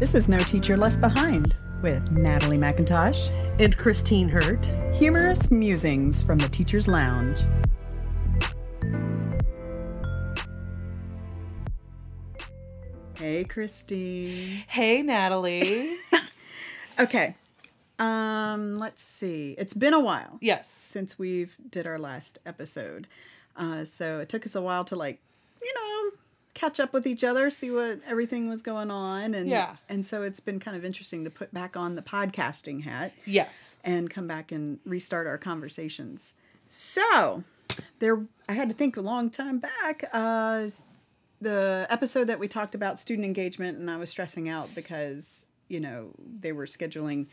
This is No Teacher Left Behind with Natalie McIntosh. And Christine Hurt. Humorous musings from the Teacher's Lounge. Hey, Christine. Hey, Natalie. Okay. Um, let's see. It's been a while yes. since we've did our last episode. Uh, so it took us a while to like, you know, catch up with each other, see what everything was going on, and Yeah. and so it's been kind of interesting to put back on the podcasting hat Yes. and come back and restart our conversations. So there, I had to think a long time back. Uh, the episode that we talked about student engagement, and I was stressing out because you know they were scheduling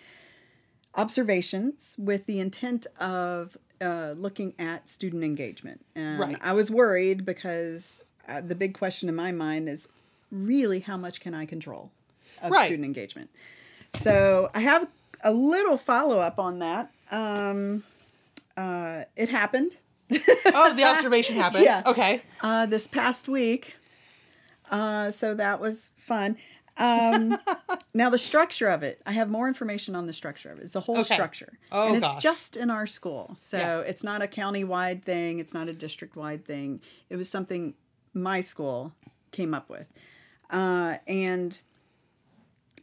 observations with the intent of uh, looking at student engagement, and Right. I was worried because uh, the big question in my mind is really how much can I control of Right. student engagement. So I have a little follow up on that. Um, uh, it happened Oh, the observation happened. Yeah. Okay. uh, this past week. Uh, so that was fun. Um, now the structure of it, I have more information on the structure of it. It's a whole Okay. structure, Oh, and it's gosh. just in our school. So Yeah. it's not a county-wide thing. It's not a district-wide thing. It was something my school came up with, uh, and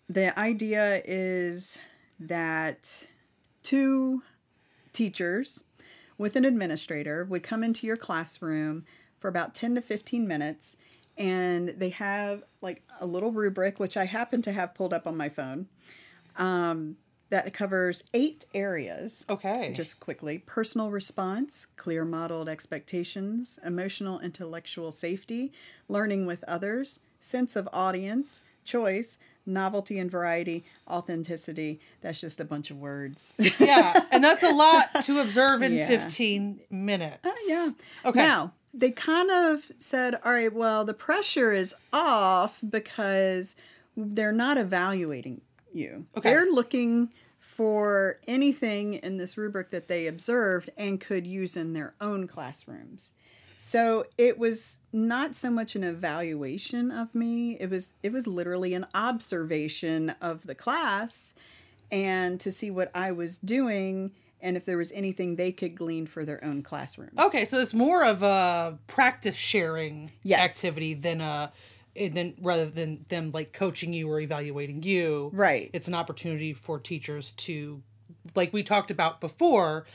the idea is that two teachers with an administrator would come into your classroom for about 10 to 15 minutes and they have like a little rubric which i happen to have pulled up on my phone. Um, that covers eight areas Okay. just quickly personal response clear modeled expectations emotional intellectual safety learning with others sense of audience choice novelty and variety authenticity that's just a bunch of words yeah. And that's a lot to observe in Yeah. 15 minutes. Oh, yeah Okay. now they kind of said all right well the pressure is off because they're not evaluating you Okay. they're looking for anything in this rubric that they observed and could use in their own classrooms so it was not so much an evaluation of me it was it was literally an observation of the class and to see what i was doing and if there was anything they could glean for their own classrooms Okay, so it's more of a practice sharing Yes. activity than a and then rather than them like coaching you or evaluating you. Right. It's an opportunity for teachers to like we talked about before,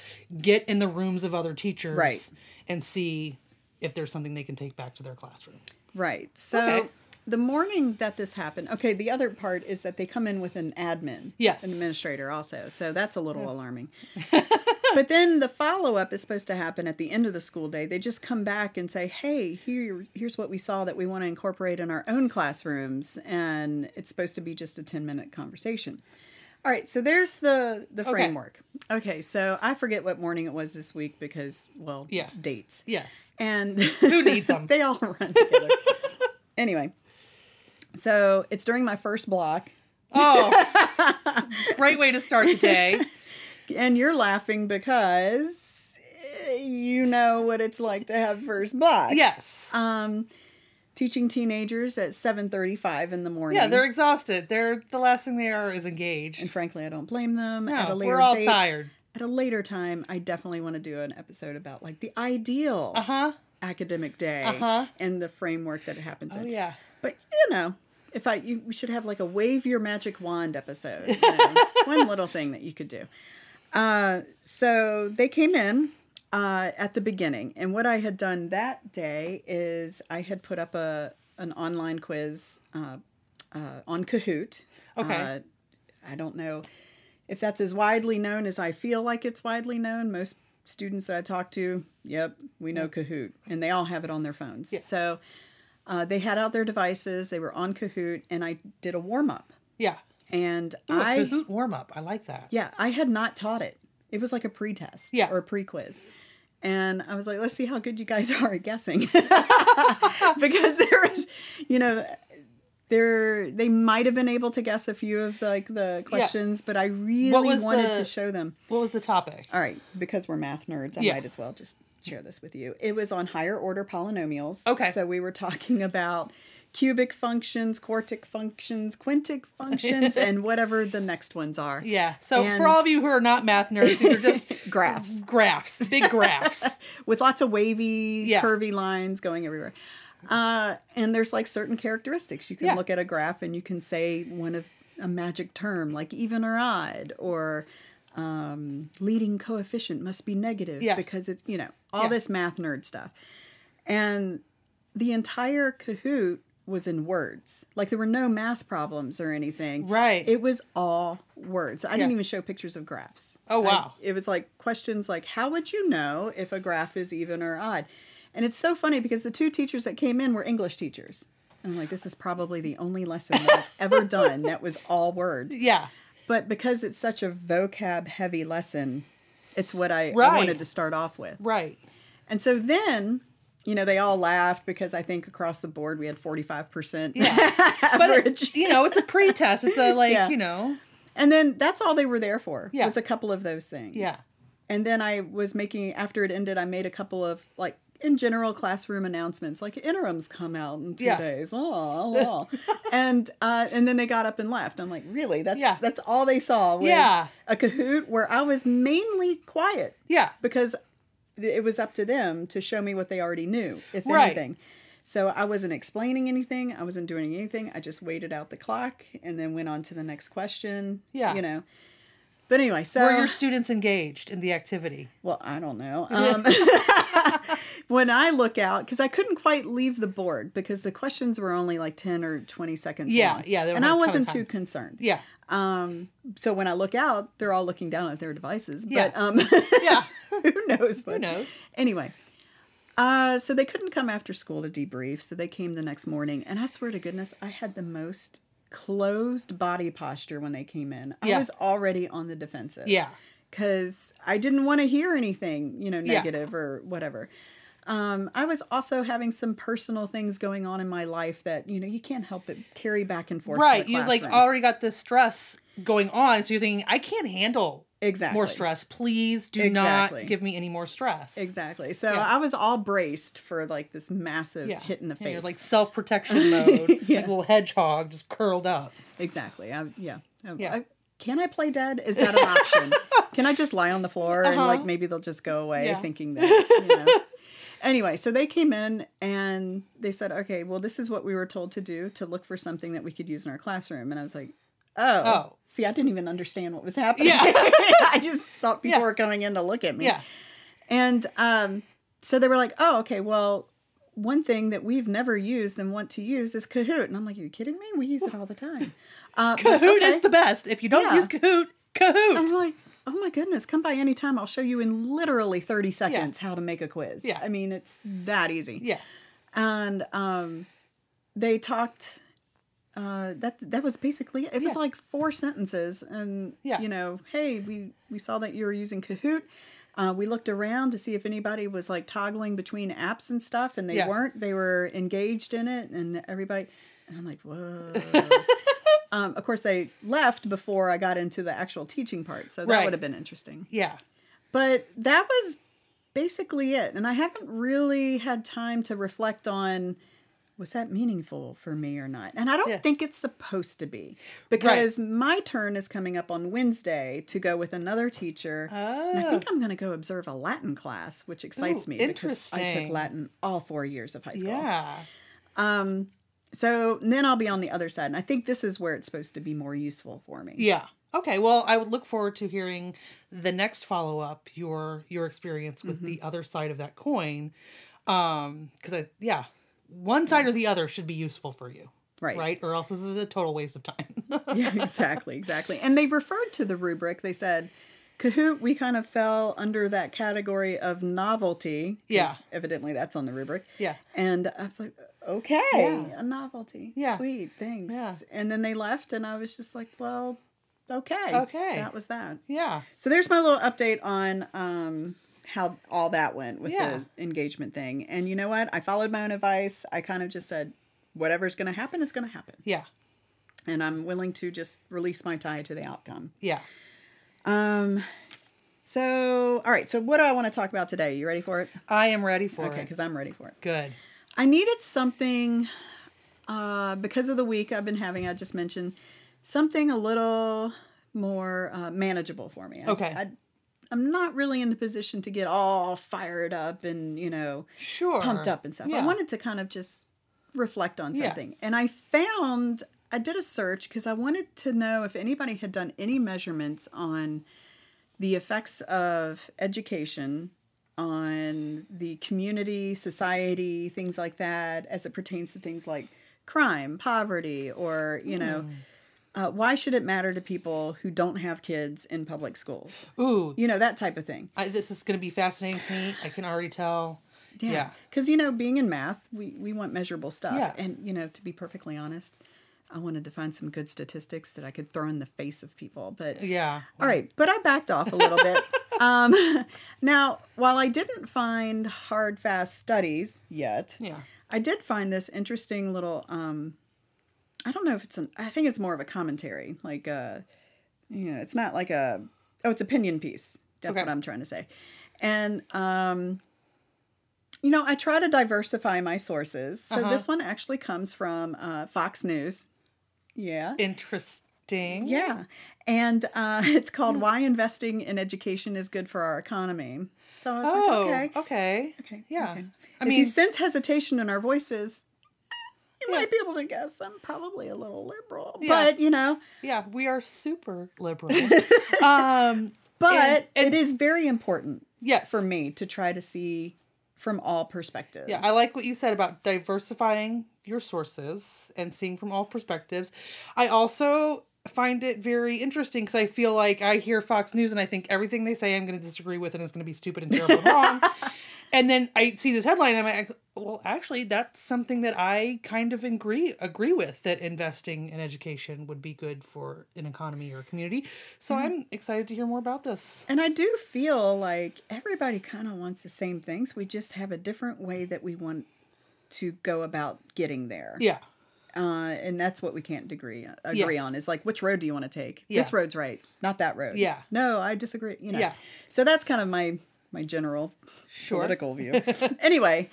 get in the rooms of other teachers Right. and see if there's something they can take back to their classroom. Right. So Okay. The morning that this happened, okay, the other part is that they come in with an admin, Yes. an administrator also. So that's a little alarming. but then the follow up is supposed to happen at the end of the school day. They just come back and say, "Hey, here here's what we saw that we want to incorporate in our own classrooms." And it's supposed to be just a 10-minute conversation. All right, so there's the the Okay. framework. Okay, so I forget what morning it was this week because well, Yeah. dates. Yes. And Who needs them? they all run together. anyway, so it's during my first block, Oh, great way to start the day. and you're laughing because eh, you know what it's like to have first block. Yes. Um, teaching teenagers at 7:35 in the morning. Yeah, they're exhausted. They're the last thing they are is engaged. and frankly, I don't blame them. at a No, later we're all date, tired. At a later time, I definitely want to do an episode about like the ideal Uh huh. academic day Uh-huh. and the framework that it happens Oh in. yeah. But you know, if I you we should have like a wave your magic wand episode. you know, one little thing that you could do. Uh, so they came in uh, at the beginning, and what I had done that day is I had put up a an online quiz uh, uh, on Kahoot. Okay. Uh, I don't know if that's as widely known as I feel like it's widely known. Most students that I talk to, yep, we know Kahoot, and they all have it on their phones. So uh, they had out their devices, they were on Kahoot, and I did a warm up. Yeah. And Ooh, I, Kahoot warm up. I like that. yeah, I had not taught it. It was like a pre-test Yeah. or a pre-quiz. And I was like, let's see how good you guys are at guessing. because there was, you know, there they might have been able to guess a few of the, like the questions, but I really wanted the- to show them. What was the topic? All right, because we're math nerds, I Yeah. might as well just share this with you. It was on higher order polynomials. Okay. So we were talking about cubic functions, quartic functions, quintic functions, and whatever the next ones are. Yeah. So And- for all of you who are not math nerds, these are just Graphs. graphs, big graphs. with lots of wavy, Yeah. curvy lines going everywhere. Uh, and there's like certain characteristics. You can Yeah. look at a graph and you can say one of a magic term like even or odd or um, leading coefficient must be negative Yeah. because it's, you know, all Yeah. this math nerd stuff. And the entire Kahoot was in words. Like there were no math problems or anything. Right. It was all words. I didn't even show pictures of graphs. Oh, I- wow. it was like questions like, how would you know if a graph is even or odd? And it's so funny because the two teachers that came in were English teachers. And I'm like, this is probably the only lesson that I've ever done that was all words. Yeah. But because it's such a vocab heavy lesson, it's what I, I wanted to start off with. Right. And so then, you know, they all laughed because I think across the board we had 45% Yeah. But average. it, you know, it's a pre-test. It's a like, Yeah. you know. And then that's all they were there for. Yeah. Was a couple of those things. Yeah. And then I was making after it ended, I made a couple of like in general classroom announcements, like interims come out in two Yeah. days. Oh, oh. and uh, and then they got up and left. I'm like, really? That's Yeah. that's all they saw was Yeah. a Kahoot where I was mainly quiet Yeah. because it was up to them to show me what they already knew, if Right. anything. So I wasn't explaining anything. I wasn't doing anything. I just waited out the clock and then went on to the next question. Yeah. You know. But anyway, so Were your students engaged in the activity? well, I don't know. Um, when I look out, because I couldn't quite leave the board because the questions were only like ten or twenty seconds Yeah, long. yeah, and I have a ton of wasn't too concerned. Yeah. So when I look out, they're all looking down at their devices. Yeah. But um, Yeah. who knows? What, Who knows? Anyway, uh, so they couldn't come after school to debrief, so they came the next morning, and I swear to goodness, I had the most closed body posture when they came in. I Yeah. was already on the defensive. Yeah. Because I didn't want to hear anything, you know, Yeah. negative or whatever. Um, I was also having some personal things going on in my life that, you know, you can't help but carry back and forth. Right. You like already got this stress going on, so you're thinking, I can't handle Exactly. more stress. Please do Exactly. not give me any more stress. Exactly. So Yeah. I was all braced for like this massive Yeah. hit in the face. you're like self protection mode, Yeah. like a little hedgehog just curled up. Exactly. I, yeah. Yeah. I- can I play dead? Is that an option? can I just lie on the floor and like maybe they'll just go away Uh-huh. Yeah. thinking that, you know. anyway, so they came in and they said, okay, well, this is what we were told to do to look for something that we could use in our classroom. And I was like, oh, Oh. see, I didn't even understand what was happening. Yeah. I just thought people Yeah. were coming in to look at me. Yeah. And um, so they were like, oh, okay, well, one thing that we've never used and want to use is Kahoot. And I'm like, are you kidding me? We use it all the time. Uh, but Kahoot okay. is the best. If you don't Yeah. use Kahoot, Kahoot. I'm like, oh my goodness, come by anytime. I'll show you in literally 30 seconds how to make a quiz. Yeah. I mean, it's that easy. yeah. And um, they talked. Uh, that that was basically it. It was Yeah. like four sentences, and Yeah. you know, hey, we we saw that you were using Kahoot. Uh, we looked around to see if anybody was like toggling between apps and stuff, and they Yeah. weren't. They were engaged in it, and everybody. And I'm like, whoa. um, of course, they left before I got into the actual teaching part, so that Right. would have been interesting. Yeah. But that was basically it. And I haven't really had time to reflect on was that meaningful for me or not? And I don't Yeah. think it's supposed to be because my turn is coming up on Wednesday to go with another teacher. And I think I'm going to go observe a Latin class, which excites Ooh, me because I took. Latin all four years of high school. Yeah. Um, So then I'll be on the other side. And I think this is where it's supposed to be more useful for me. Yeah. Okay. Well, I would look forward to hearing the next follow up your your experience with the other side of that coin. Um, because I yeah, one side or the other should be useful for you. Right. Right. Or else this is a total waste of time. yeah, exactly, exactly. And they referred to the rubric. They said, Kahoot, we kind of fell under that category of novelty. Yeah. Evidently, that's on the rubric. Yeah. And I was like, okay, Yeah. a novelty. Yeah. Sweet, thanks. Yeah. And then they left, and I was just like, well, okay. Okay. That was that. yeah. So there's my little update on um, how all that went with Yeah. the engagement thing. And you know what? I followed my own advice. I kind of just said, whatever's going to happen is going to happen Yeah. and I'm willing to just release my tie to the outcome. Yeah. Um, so all right. So what do I want to talk about today? You ready for it? I am ready for Okay, it. Okay, because I'm ready for it. Good. I needed something uh, because of the week I've been having, I just mentioned something a little more uh, manageable for me. I- Okay. I, I'm not really in the position to get all fired up and, you know, Sure. pumped up and stuff. I wanted to kind of just reflect on Yeah. something. And I found, I did a search because I wanted to know if anybody had done any measurements on the effects of education on the community, society, things like that, as it pertains to things like crime, poverty, or, you know, Hmm. Uh, why should it matter to people who don't have kids in public schools? Ooh, You know, that type of thing. I, this is going to be fascinating to me. I can already tell. Yeah. Because, you know, being in math, we, we want measurable stuff. Yeah. And, you know, to be perfectly honest, I wanted to find some good statistics that I could throw in the face of people. But, Yeah. all right. But I backed off a little bit. Um, now, while I didn't find hard, fast studies yet, Yeah. I did find this interesting little, um, I don't know if it's an, I think it's more of a commentary. Like, uh, you know, it's not like a, oh, it's opinion piece. That's Okay. what I'm trying to say. And, um, you know, I try to diversify my sources. So Uh-huh. this one actually comes from uh, Fox News. Yeah. Interesting. Yeah. And uh, it's called Why Investing in Education is Good for Our Economy. So I was Oh, like, okay. okay. Okay. Yeah. okay. I if mean- you sense hesitation in our voices, you Yeah. might be able to guess I'm probably a little liberal. Yeah. But, you know, Yeah, we are super liberal. um, but And- and- it is very important yes. for me to try to see from all perspectives. Yeah, I like what you said about diversifying your sources and seeing from all perspectives. I also find it very interesting because I feel like I hear Fox News and I think everything they say I'm going to disagree with and it's going to be stupid and terrible and wrong. And then I see this headline and I'm like, well, actually, that's something that I kind of agree agree with that investing in education would be good for an economy or a community. So I'm excited to hear more about this. And I do feel like everybody kind of wants the same things. We just have a different way that we want to go about getting there. Yeah. Uh, and that's what we can't agree agree Yeah. on is like which road do you want to take? This road's right, not that road. Yeah. No, I disagree. You know. Yeah. So that's kind of my my general Sure. political view. anyway,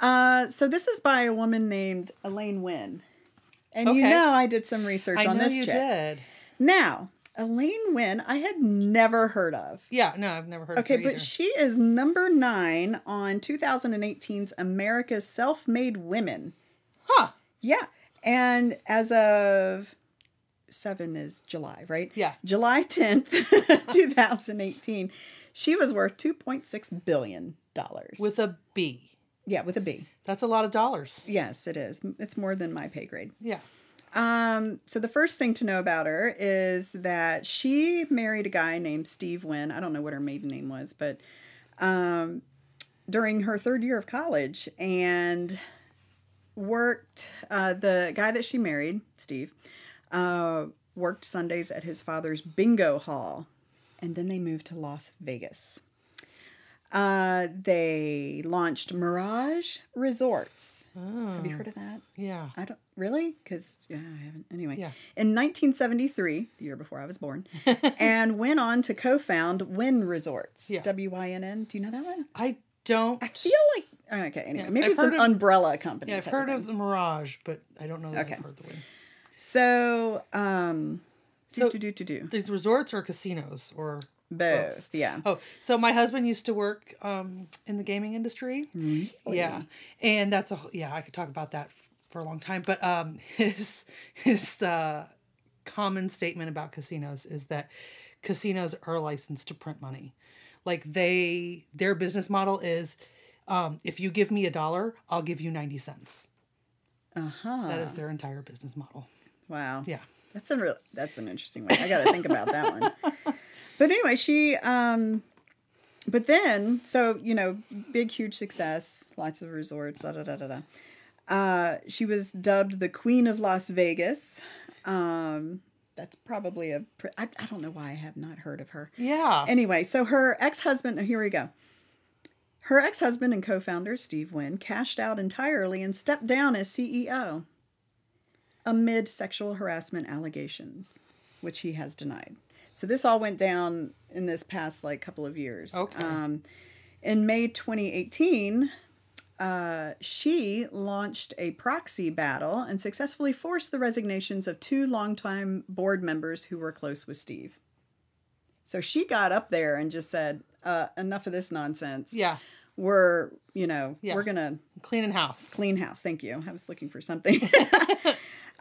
uh, so this is by a woman named Elaine Wynn. And you know I did some research I on know this you chick. did. Now, Elaine Wynn, I had never heard of. Yeah, no, I've never heard Okay, of her Okay, but either. she is number nine on 2018's America's Self Made Women. Huh. Yeah. And as of seven is July, right? Yeah. July 10th, 2018, she was worth $2.6 billion. With a B. yeah, with a B. That's a lot of dollars. Yes, it is. It's more than my pay grade. Yeah. Um, so the first thing to know about her is that she married a guy named Steve Wynn. I don't know what her maiden name was, but um, during her third year of college, and worked. Uh, the guy that she married, Steve, uh, worked Sundays at his father's bingo hall, and then they moved to Las Vegas. Uh, they launched Mirage Resorts. Have you heard of that? Yeah. I don't really because yeah, I haven't. Anyway, Yeah. in 1973, the year before I was born, and went on to co-found Wynn Resorts. Yeah. W Y N N. Do you know that one? I don't. I feel like okay. Anyway, Yeah, maybe I've it's an of- umbrella company. yeah, I've heard thing. of the Mirage, but I don't know that Okay. I've heard the one. So, um, So- do, do, do, do, do. These resorts or casinos or both. Yeah. Oh, so my husband used to work um, in the gaming industry. Really? Yeah, and that's a yeah. I could talk about that for a long time, but um, his his uh, common statement about casinos is that casinos are licensed to print money. Like they, their business model is, um, if you give me a dollar, I'll give you ninety cents. Uh huh. That is their entire business model. Wow. Yeah. That's a real. That's an interesting one. I got to think about that one. But anyway, she. um But then, so you know, big, huge success, lots of resorts, da da da da da. Uh, she was dubbed the Queen of Las Vegas. Um, that's probably a. I, I don't know why I have not heard of her. Yeah. Anyway, so her ex husband, here we go. Her ex husband and co founder, Steve Wynn, cashed out entirely and stepped down as CEO amid sexual harassment allegations, which he has denied. So this all went down in this past like couple of years. Okay. Um, in May 2018, uh, she launched a proxy battle and successfully forced the resignations of two longtime board members who were close with Steve. So she got up there and just said, uh, enough of this nonsense. Yeah. We're, you know, Yeah. we're going to Cleaning house. clean house. Thank you. I was looking for something.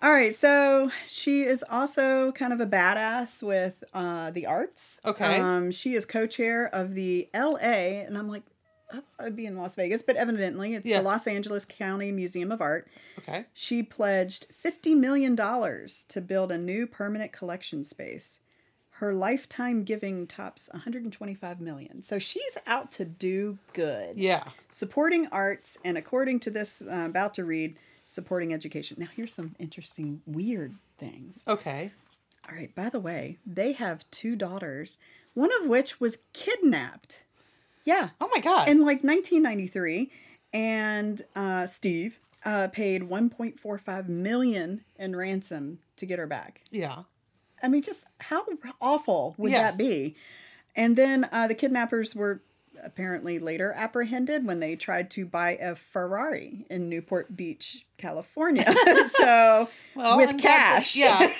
All right. So she is also kind of a badass with uh, the arts. Okay. Um, she is co chair of the LA, and I'm like, I thought I'd be in Las Vegas, but evidently it's Yeah. the Los Angeles County Museum of Art. Okay. She pledged $50 million to build a new permanent collection space. Her lifetime giving tops 125 million. So she's out to do good Yeah. supporting arts and according to this uh, about to read supporting education now here's some interesting weird things Okay. all right by the way they have two daughters one of which was kidnapped yeah Oh my god. in like 1993 and uh, steve uh, paid 1.45 million in ransom to get her back yeah. I mean, just how awful would Yeah. that be? And then uh, the kidnappers were apparently later apprehended when they tried to buy a Ferrari in Newport Beach, California. so Well, with I'm glad that- cash. yeah.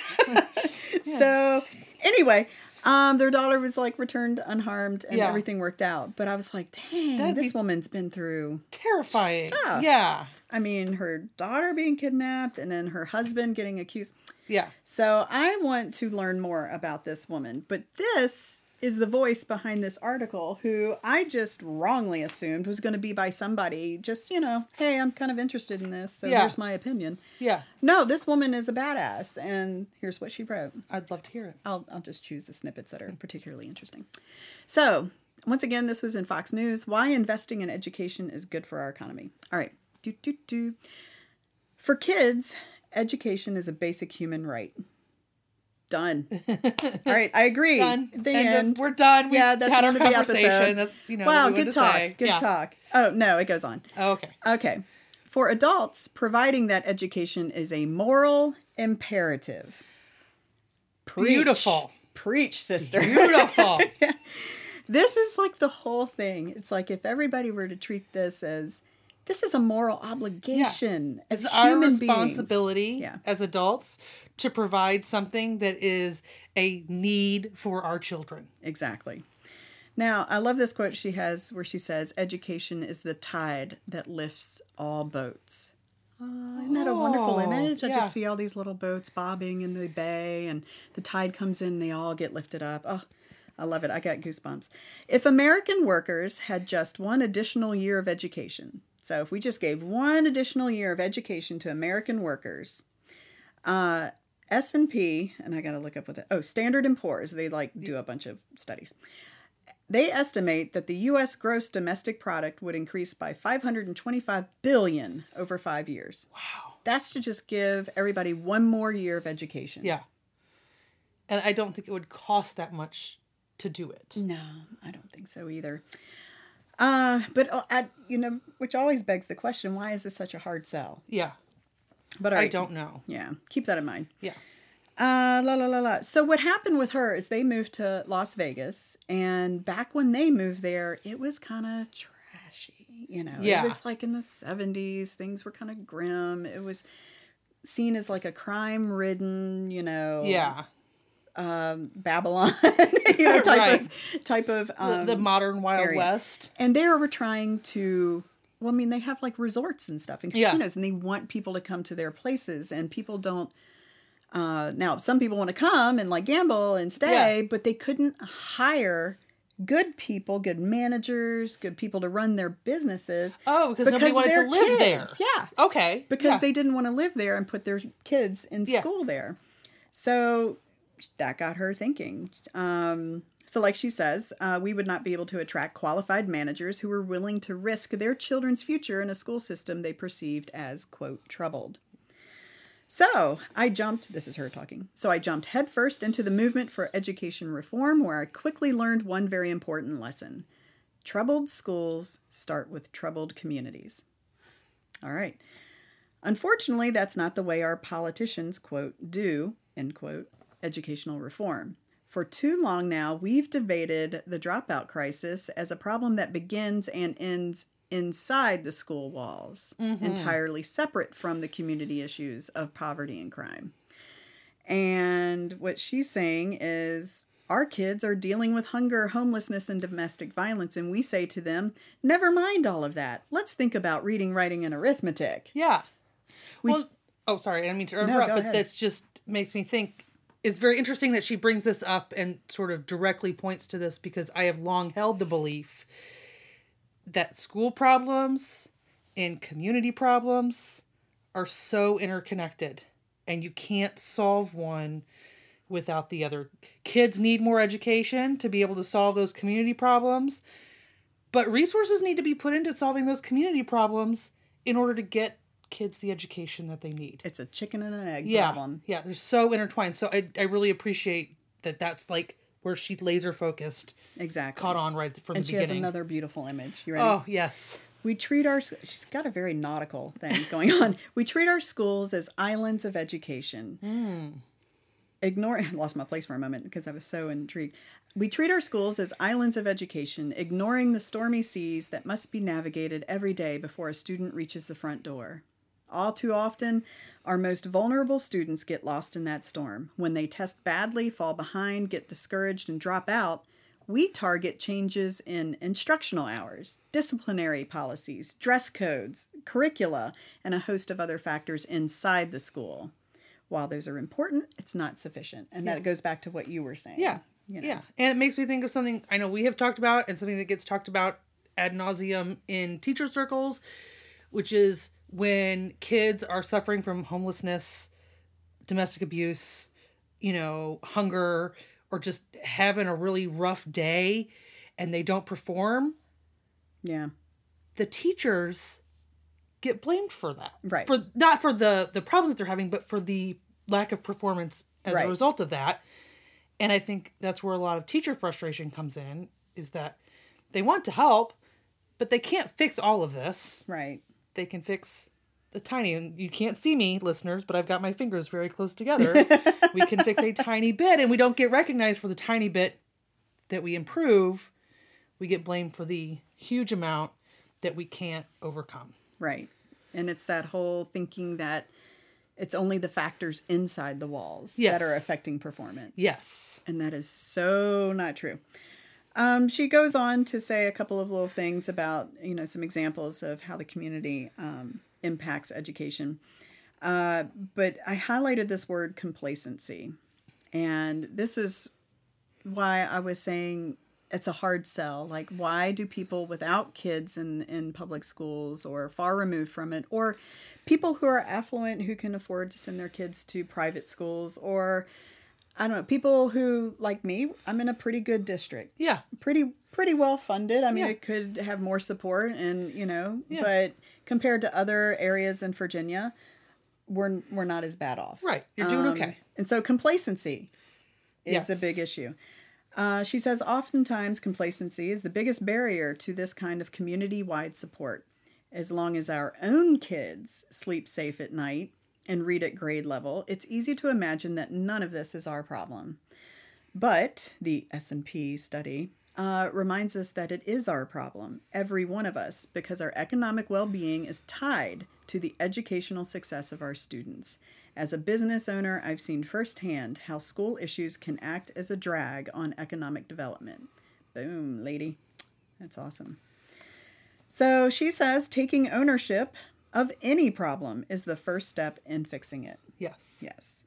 So anyway, um, their daughter was like returned unharmed and Yeah. everything worked out. But I was like, dang, That'd this woman's been through. Terrifying. Stuff. Yeah. I mean, her daughter being kidnapped and then her husband getting accused. Yeah. So I want to learn more about this woman, but this is the voice behind this article who I just wrongly assumed was going to be by somebody just, you know, hey, I'm kind of interested in this, so Yeah. here's my opinion. Yeah. No, this woman is a badass and here's what she wrote. I'd love to hear it. I'll I'll just choose the snippets that are particularly interesting. So, once again, this was in Fox News. Why investing in education is good for our economy. All right. Do, do, do. For kids, education is a basic human right. Done. All right, I agree. Done. The End end. we're done. We've yeah, that's had the our end of the conversation. That's, you know, wow, good talk. say. Good Yeah. talk. Oh no, it goes on. Oh, okay. Okay. For adults, providing that education is a moral imperative. Preach. Beautiful. Preach, sister. Beautiful. this is like the whole thing. It's like if everybody were to treat this as this is a moral obligation as It's our responsibility Yeah. as adults to provide something that is a need for our children. Exactly. Now, I love this quote she has where she says, Education is the tide that lifts all boats. Uh, isn't that a wonderful Oh, image? I yeah. just see all these little boats bobbing in the bay, and the tide comes in, they all get lifted up. Oh, I love it. I got goosebumps. If American workers had just one additional year of education, so if we just gave one additional year of education to American workers, uh, S&P, and I got to look up what the, oh, Standard & Poor's, they like do a bunch of studies. They estimate that the US gross domestic product would increase by 525 billion over 5 years. Wow. That's to just give everybody one more year of education. Yeah. And I don't think it would cost that much to do it. No, I don't think so either. Uh, but uh, I, you know, which always begs the question: Why is this such a hard sell? Yeah. But all I don't know. Yeah, keep that in mind. Yeah. Uh, la la la la. So what happened with her is they moved to Las Vegas, and back when they moved there, it was kind of trashy. You know, Yeah. it was like in the seventies. Things were kind of grim. It was seen as like a crime-ridden, you know, Yeah. Babylon, you know, type Right. of type of The, um, the modern Wild area. West. and they were trying to well i mean they have like resorts and stuff and Yeah. casinos and they want people to come to their places and people don't uh now some people want to come and like gamble and stay Yeah. but they couldn't hire good people good managers good people to run their businesses Oh, because, nobody wanted to live there. yeah Okay. because yeah. they didn't want to live there and put their kids in Yeah. school there. So that got her thinking. Um, so, like she says, uh, we would not be able to attract qualified managers who were willing to risk their children's future in a school system they perceived as, quote, troubled. So I jumped, this is her talking. So I jumped headfirst into the movement for education reform, where I quickly learned one very important lesson troubled schools start with troubled communities. All right. Unfortunately, that's not the way our politicians, quote, do, end quote, educational reform. For too long now, we've debated the dropout crisis as a problem that begins and ends inside the school walls, mm-hmm. entirely separate from the community issues of poverty and crime. And what she's saying is our kids are dealing with hunger, homelessness, and domestic violence, and we say to them, never mind all of that. Let's think about reading, writing, and arithmetic. Yeah. well, oh, sorry, I didn't mean to interrupt, go but ahead. that's just makes me think. It's very interesting that she brings this up and sort of directly points to this because I have long held the belief that school problems and community problems are so interconnected and you can't solve one without the other. Kids need more education to be able to solve those community problems, but resources need to be put into solving those community problems in order to get kids the education that they need. It's a chicken and an egg Yeah. problem. Yeah, they're so intertwined. So I, I really appreciate that that's like where she laser focused, Exactly. caught on right from and the she has another beautiful image. You ready? oh, yes. We treat our she's got a very nautical thing going on. We treat our schools as islands of education. Hmm. Ignore I lost my place for a moment because I was so intrigued. We treat our schools as islands of education, ignoring the stormy seas that must be navigated every day before a student reaches the front door. All too often, our most vulnerable students get lost in that storm. When they test badly, fall behind, get discouraged, and drop out, we target changes in instructional hours, disciplinary policies, dress codes, curricula, and a host of other factors inside the school. While those are important, it's not sufficient. And that goes back to what you were saying. Yeah. you know. Yeah. And it makes me think of something I know we have talked about and something that gets talked about ad nauseum in teacher circles, which is when kids are suffering from homelessness, domestic abuse, you know, hunger, or just having a really rough day and they don't perform, Yeah. the teachers get blamed for that. Right. For not for the the problems that they're having, but for the lack of performance as Right. a result of that. And I think that's where a lot of teacher frustration comes in is that they want to help, but they can't fix all of this. Right. They can fix the tiny and you can't see me listeners, but I've got my fingers very close together. we can fix a tiny bit and we don't get recognized for the tiny bit that we improve. We get blamed for the huge amount that we can't overcome. Right. And it's that whole thinking that it's only the factors inside the walls Yes. that are affecting performance. Yes. And that is so not true. Um, she goes on to say a couple of little things about, you know, some examples of how the community um, impacts education. Uh, but I highlighted this word complacency. And this is why I was saying it's a hard sell. Like, why do people without kids in, in public schools or far removed from it, or people who are affluent who can afford to send their kids to private schools, or I don't know, people who, like me, I'm in a pretty good district Yeah. pretty pretty well funded. I mean, Yeah. it could have more support, and you know, Yeah. but compared to other areas in Virginia, we're we're not as bad off. Right. You're doing Um, okay. And so complacency is a big issue. Uh, she says oftentimes complacency is the biggest barrier to this kind of community wide support. As long as our own kids sleep safe at night and read at grade level, it's easy to imagine that none of this is our problem. But the S&P study uh, reminds us that it is our problem, every one of us, because our economic well-being is tied to the educational success of our students. As a business owner, I've seen firsthand how school issues can act as a drag on economic development. Boom, lady. That's awesome. So she says taking ownership of any problem is the first step in fixing it. Yes. Yes.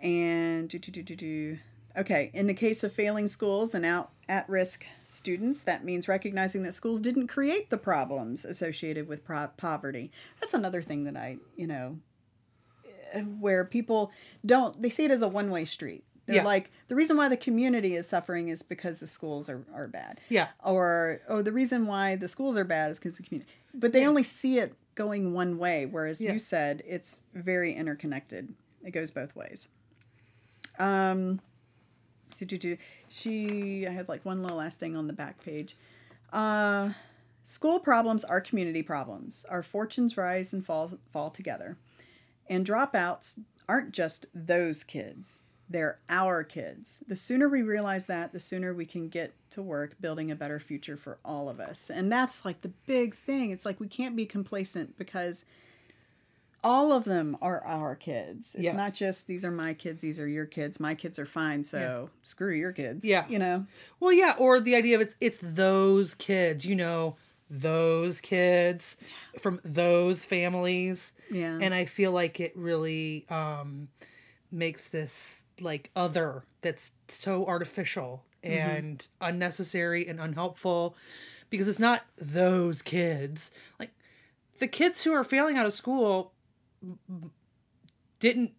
And do, do, do, do, do. Okay, in the case of failing schools and out at risk students, that means recognizing that schools didn't create the problems associated with pro- poverty. That's another thing that I, you know, eh, where people don't, they see it as a one way street. They're Yeah. like, the reason why the community is suffering is because the schools are, are bad. Yeah. Or, oh, the reason why the schools are bad is because the community. But they only see it going one way, whereas Yeah. you said it's very interconnected. It goes both ways. Um, do, do, do. She, I had like one little last thing on the back page. Uh, school problems are community problems. Our fortunes rise and fall fall together, and dropouts aren't just those kids. They're our kids. The sooner we realize that, the sooner we can get to work building a better future for all of us. And that's like the big thing. It's like we can't be complacent because all of them are our kids. It's Yes. not just these are my kids, these are your kids. My kids are fine, so screw your kids. Yeah. You know? Well, yeah, or the idea of it's it's those kids, you know, those kids from those families. Yeah. And I feel like it really um makes this like other that's so artificial and unnecessary and unhelpful because it's not those kids. Like the kids who are failing out of school didn't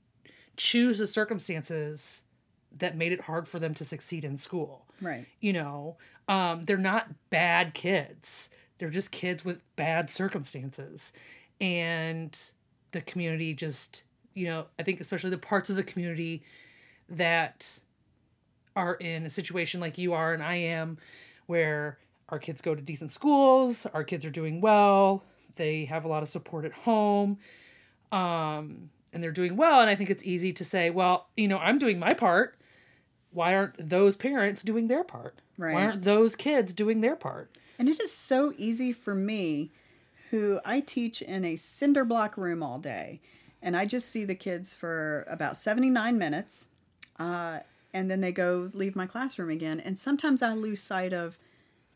choose the circumstances that made it hard for them to succeed in school Right. you know um, they're not bad kids they're just kids with bad circumstances and the community just you know i think especially the parts of the community that are in a situation like you are and i am where our kids go to decent schools our kids are doing well they have a lot of support at home um, and they're doing well and i think it's easy to say well you know i'm doing my part why aren't those parents doing their part? Right. Why aren't those kids doing their part? And it is so easy for me, who I teach in a cinder block room all day, and I just see the kids for about 79 minutes, uh, and then they go leave my classroom again. And sometimes I lose sight of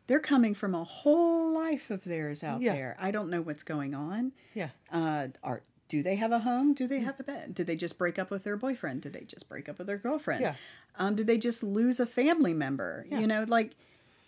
they're coming from a whole life of theirs out Yeah. there. I don't know what's going on. Yeah. Uh, are do they have a home? Do they have a bed? Did they just break up with their boyfriend? Did they just break up with their girlfriend? Yeah. Um, did they just lose a family member? Yeah. You know, like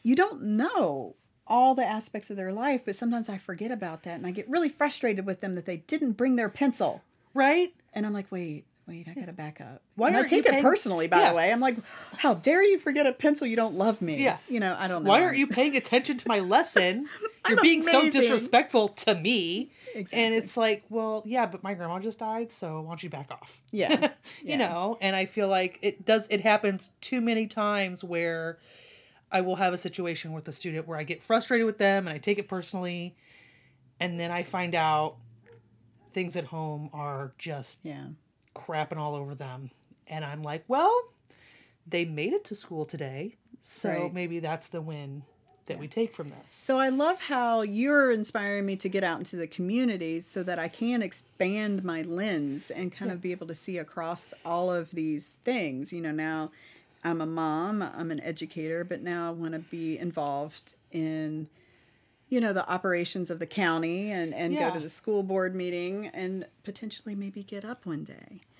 you don't know all the aspects of their life, but sometimes I forget about that and I get really frustrated with them that they didn't bring their pencil. Right? And I'm like, wait, wait, I gotta back up. Why and I take it paying- personally, by Yeah. the way. I'm like, how dare you forget a pencil? You don't love me. Yeah. You know, I don't know. Why aren't you paying attention to my lesson? You're being so disrespectful to me. Exactly. And it's like, well, yeah, but my grandma just died, so why don't you back off? Yeah. you know and i feel like it does it happens too many times where i will have a situation with a student where i get frustrated with them and i take it personally and then i find out things at home are just Yeah. Crapping all over them and i'm like well they made it to school today so Right. maybe that's the win that we take from this So I love how you're inspiring me to get out into the community so that I can expand my lens and kind of be able to see across all of these things. You know, now I'm a mom, I'm an educator, but now I want to be involved in you know the operations of the county and and go to the school board meeting and potentially maybe get up one day.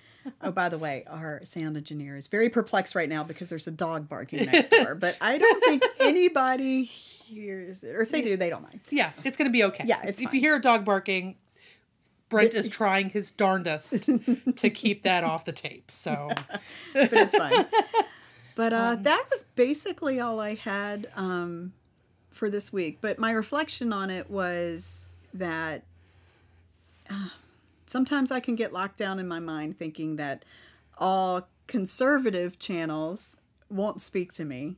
Oh, by the way, our sound engineer is very perplexed right now because there's a dog barking next door. But I don't think anybody hears it, or if they do, they don't mind. yeah it's gonna be okay Yeah, it's if fine. you hear a dog barking Brent is trying his darndest to keep that off the tape. So but it's fine. But uh, that was basically all I had um, for this week. But my reflection on it was that uh, sometimes I can get locked down in my mind thinking that all conservative channels won't speak to me.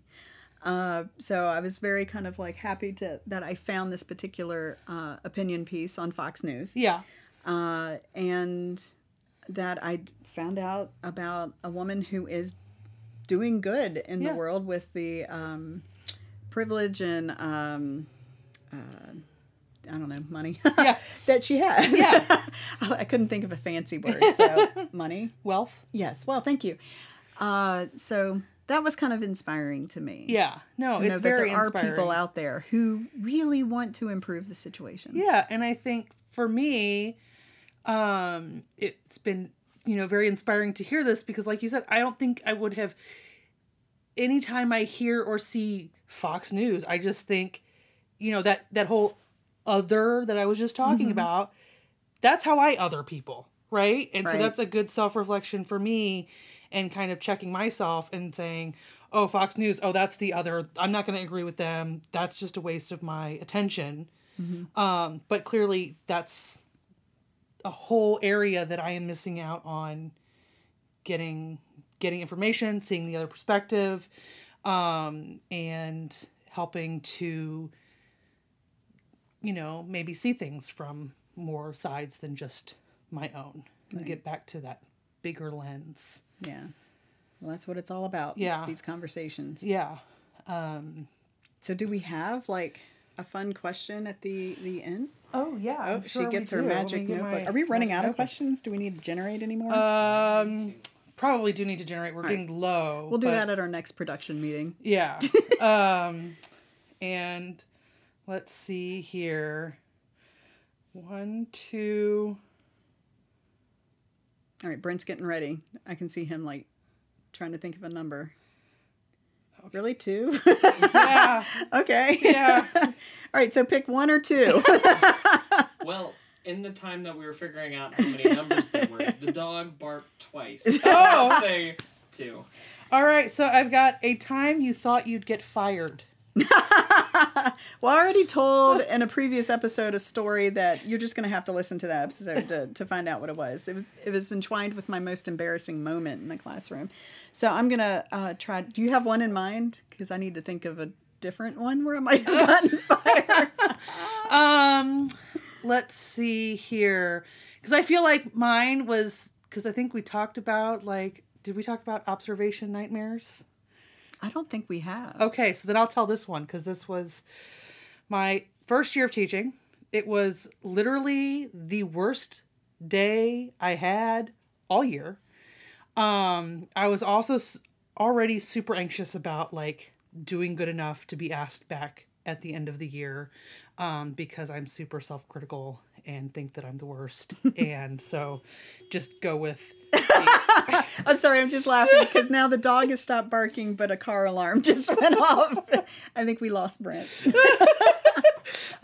Uh, so I was very kind of like happy to that I found this particular uh, opinion piece on Fox News yeah, uh, and that I found out about a woman who is doing good in Yeah. the world with the um, privilege and um, uh, I don't know money Yeah. that she has. Yeah. I couldn't think of a fancy word. So money. wealth. Yes. Well, thank you. Uh, so that was kind of inspiring to me. Yeah, no, it's very there are people out there who really want to improve the situation. Yeah, and I think for me, um, it's been you know very inspiring to hear this because, like you said, I don't think I would have. Anytime I hear or see Fox News, I just think, you know that that whole other that I was just talking Mm-hmm. about. That's how I other people, right? And so that's a good self reflection for me, and kind of checking myself and saying, "Oh, Fox News. Oh, that's the other. I'm not going to agree with them. That's just a waste of my attention." Um, but clearly, that's a whole area that I am missing out on getting getting information, seeing the other perspective, um, and helping to you know maybe see things from more sides than just my own and get back to that bigger lens. Yeah. Well, that's what it's all about. Yeah. These conversations. Yeah. Um, So, do we have like a fun question at the the end? oh yeah. Oh, she gets her magic notebook. Are we running out of questions? Do we need to generate any more? Um, probably do need to generate. We're getting low. we'll do but- that at our next production meeting. Yeah. um, and let's see here. One, two. All right, Brent's getting ready. I can see him like trying to think of a number. Really, two? Yeah. okay. Yeah. All right, so pick one or two. Well, in the time that we were figuring out how many numbers there were, the dog barked twice. Oh. I'd say two. All right. So I've got a time you thought you'd get fired. well, I already told in a previous episode a story that you're just going to have to listen to that episode to, to find out what it was. It was it was entwined with my most embarrassing moment in the classroom. So I'm going to uh, try. Do you have one in mind? Because I need to think of a different one where I might have gotten fired. Um, let's see here, because I feel like mine was because I think we talked about like did we talk about observation nightmares? I don't think we have. Okay, so then I'll tell this one because this was my first year of teaching. It was literally the worst day I had all year. Um, I was also already super anxious about like doing good enough to be asked back at the end of the year um, because I'm super self critical and think that I'm the worst. and so just go with I'm sorry, I'm just laughing because now the dog has stopped barking, but a car alarm just went off. I think we lost Brent.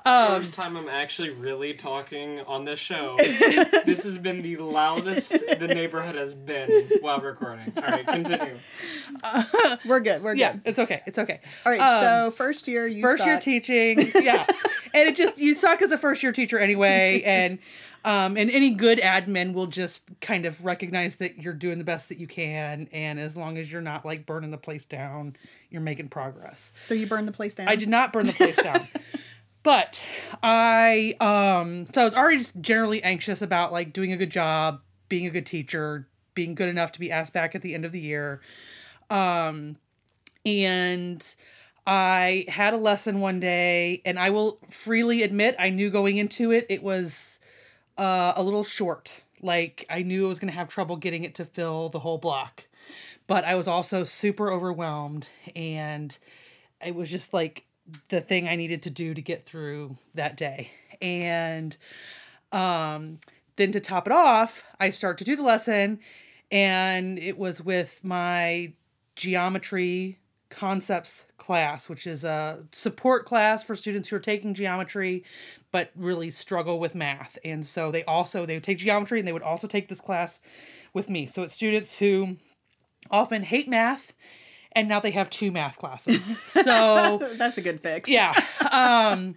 First time I'm actually really talking on this show. this has been the loudest the neighborhood has been while recording. All right, continue. We're good. We're yeah, good. it's okay. It's okay. All right. Um, so first year, you first year teaching yeah and it just you suck as a first year teacher anyway and um and any good admin will just kind of recognize that you're doing the best that you can and as long as you're not like burning the place down you're making progress So you burned the place down. i did not burn the place down but i um so i was already just generally anxious about like doing a good job being a good teacher being good enough to be asked back at the end of the year um and I had a lesson one day, and I will freely admit I knew going into it it was uh, a little short. Like I knew I was gonna have trouble getting it to fill the whole block, but I was also super overwhelmed, and it was just like the thing I needed to do to get through that day. And um, then to top it off, I start to do the lesson, and it was with my geometry concepts class, which is a support class for students who are taking geometry but really struggle with math. And so they also they would take geometry and they would also take this class with me. So it's students who often hate math and now they have two math classes. So That's a good fix. yeah. Um,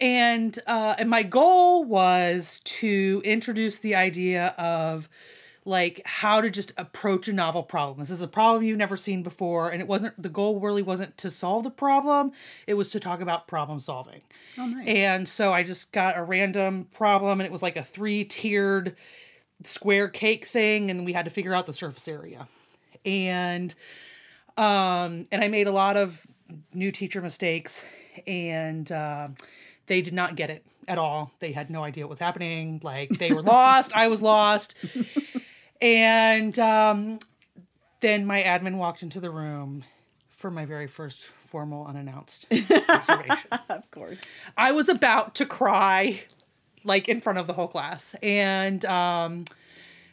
and uh, and my goal was to introduce the idea of like how to just approach a novel problem. This is a problem you've never seen before, and it wasn't the goal really wasn't to solve the problem. It was to talk about problem solving. Oh, nice. And so I just got a random problem, and it was like a three tiered square cake thing, and we had to figure out the surface area. And um, and I made a lot of new teacher mistakes, and uh, they did not get it at all. They had no idea what was happening. Like they were lost. I was lost. And um, then my admin walked into the room for my very first formal unannounced observation. Of course. I was about to cry, like in front of the whole class. And um,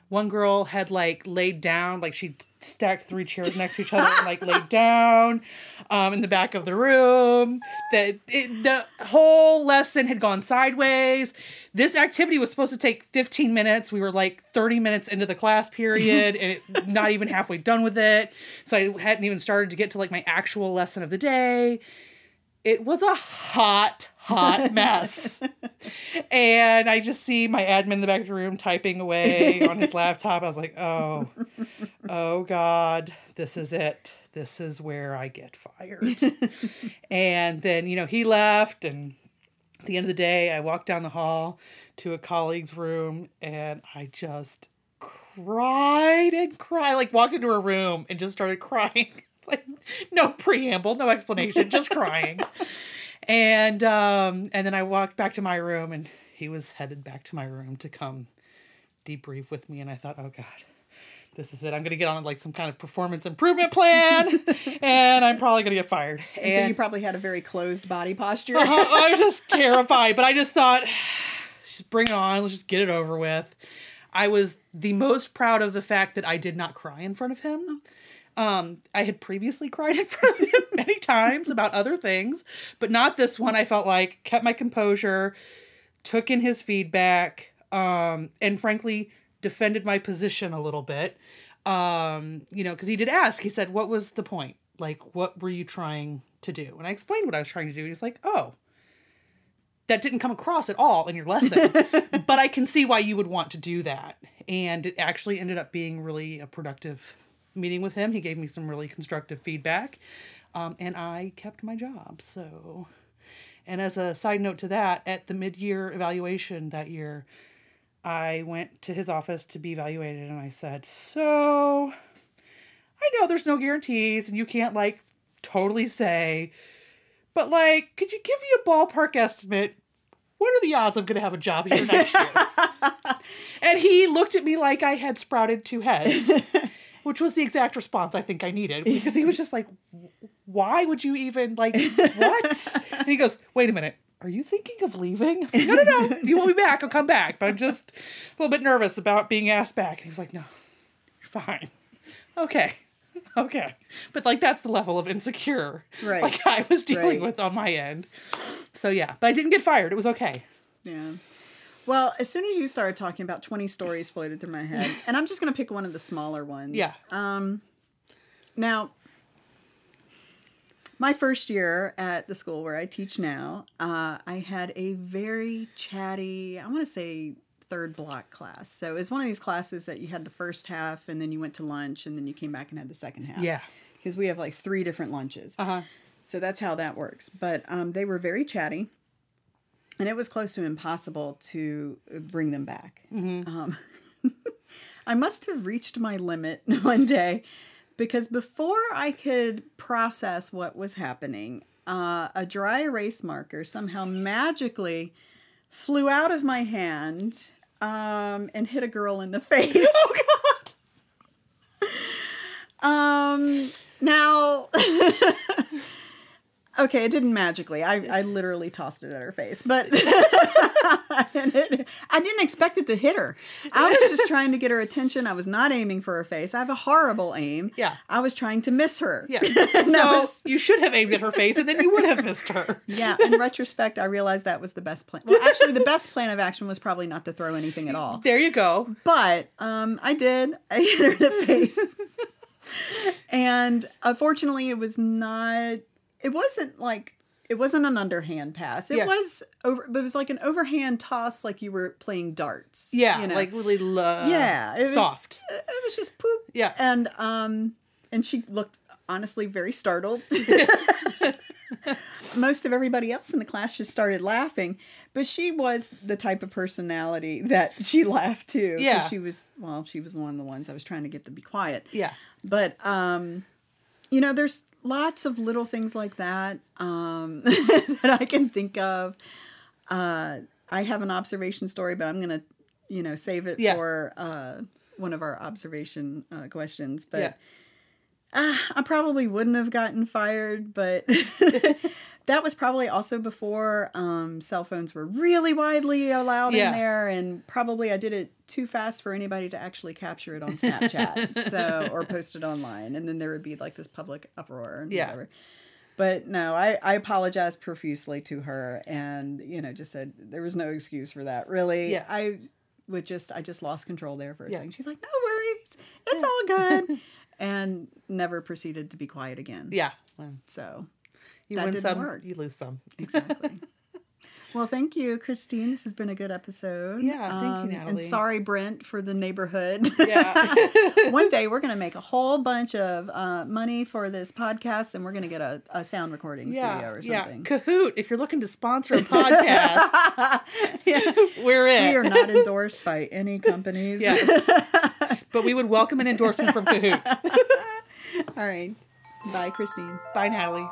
one girl had like laid down, like she stacked three chairs next to each other and like laid down um, in the back of the room. The, it, the whole lesson had gone sideways. This activity was supposed to take 15 minutes. We were like 30 minutes into the class period and it, not even halfway done with it. So I hadn't even started to get to like my actual lesson of the day it was a hot, hot mess. and I just see my admin in the back of the room typing away on his laptop. I was like, oh, oh God, this is it. This is where I get fired. and then, you know, he left and at the end of the day, I walked down the hall to a colleague's room and I just cried and cried. Like walked into her room and just started crying. like no preamble, no explanation, just crying. And um and then I walked back to my room and he was headed back to my room to come debrief with me and I thought, "Oh god, this is it. I'm going to get on like some kind of performance improvement plan and I'm probably going to get fired." And so you probably had a very closed body posture. uh, I was just terrified, but I just thought, just bring it on. Let's just get it over with. I was the most proud of the fact that I did not cry in front of him. Um, I had previously cried in front of him many times about other things, but not this one. I felt like kept my composure, took in his feedback, um, and frankly defended my position a little bit. Um, you know, because he did ask. He said, "What was the point? Like, what were you trying to do?" And I explained what I was trying to do. And he's like, "Oh." That didn't come across at all in your lesson, but I can see why you would want to do that. And it actually ended up being really a productive meeting with him. He gave me some really constructive feedback, um, and I kept my job. So, and as a side note to that, at the mid year evaluation that year, I went to his office to be evaluated, and I said, So, I know there's no guarantees, and you can't like totally say, but like, could you give me a ballpark estimate? What are the odds I'm going to have a job here next year? and he looked at me like I had sprouted two heads which was the exact response I think I needed because he was just like, "Why would you even like what?" And he goes, "Wait a minute." Are you thinking of leaving? I was like, no, no, no. If you want me back, I'll come back. But I'm just a little bit nervous about being asked back. And he was like, no, you're fine. Okay. Okay. But like that's the level of insecure Right. like I was dealing Right. with on my end. So yeah. But I didn't get fired. It was okay. Yeah. Well, as soon as you started talking about 20 stories floated through my head, and I'm just going to pick one of the smaller ones. Yeah. Um, now, my first year at the school where I teach now, uh, I had a very chatty, I want to say third block class. So it was one of these classes that you had the first half and then you went to lunch and then you came back and had the second half. Yeah. Because we have like three different lunches. Uh-huh. So that's how that works. But um, they were very chatty, and it was close to impossible to bring them back. Um, I must have reached my limit one day because before I could process what was happening, uh, a dry erase marker somehow magically flew out of my hand um, and hit a girl in the face. Oh Um, now, okay, it didn't magically. I, I literally tossed it at her face, but it, I didn't expect it to hit her. I was just trying to get her attention. I was not aiming for her face. I have a horrible aim. Yeah. I was trying to miss her. Yeah. So was- you should have aimed at her face and then you would have missed her. yeah. In retrospect, I realized that was the best plan. Well, actually, the best plan of action was probably not to throw anything at all. There you go. But um, I did. I hit her in the face. and unfortunately, it was not, it wasn't like, it wasn't an underhand pass. It Yeah. was over, but it was like an overhand toss, like you were playing darts. Yeah, you know? like really lo- yeah, it soft. Was, it was just poop. Yeah. and um, and she looked honestly very startled. Most of everybody else in the class just started laughing, but she was the type of personality that she laughed too. Yeah. she was well, she was one of the ones I was trying to get to be quiet. yeah. But um, you know, there's lots of little things like that um, that I can think of. Uh, I have an observation story, but I'm gonna, you know, save it Yeah. for uh, one of our observation uh, questions. But. Uh, I probably wouldn't have gotten fired, but that was probably also before um, cell phones were really widely allowed Yeah. in there, and probably I did it too fast for anybody to actually capture it on Snapchat, so or post it online, and then there would be like this public uproar and Yeah. whatever. But no, I, I apologized profusely to her, and you know, just said there was no excuse for that. Really, Yeah. I would just I just lost control there for a Yeah. second. She's like, "No worries, it's all good," and never proceeded to be quiet again. Yeah. So you That win didn't some, work. you lose some. exactly. well, thank you, Christine. This has been a good episode. Um, Yeah, thank you, Natalie. And sorry, Brent, for the neighborhood. Yeah. One day we're going to make a whole bunch of uh, money for this podcast, and we're going to get a, a sound recording studio yeah. or Yeah. something. Kahoot, if you're looking to sponsor a podcast, we're in. We are not endorsed by any companies. Yes. But we would welcome an endorsement from Kahoots. All right. Bye, Christine. Bye, Natalie.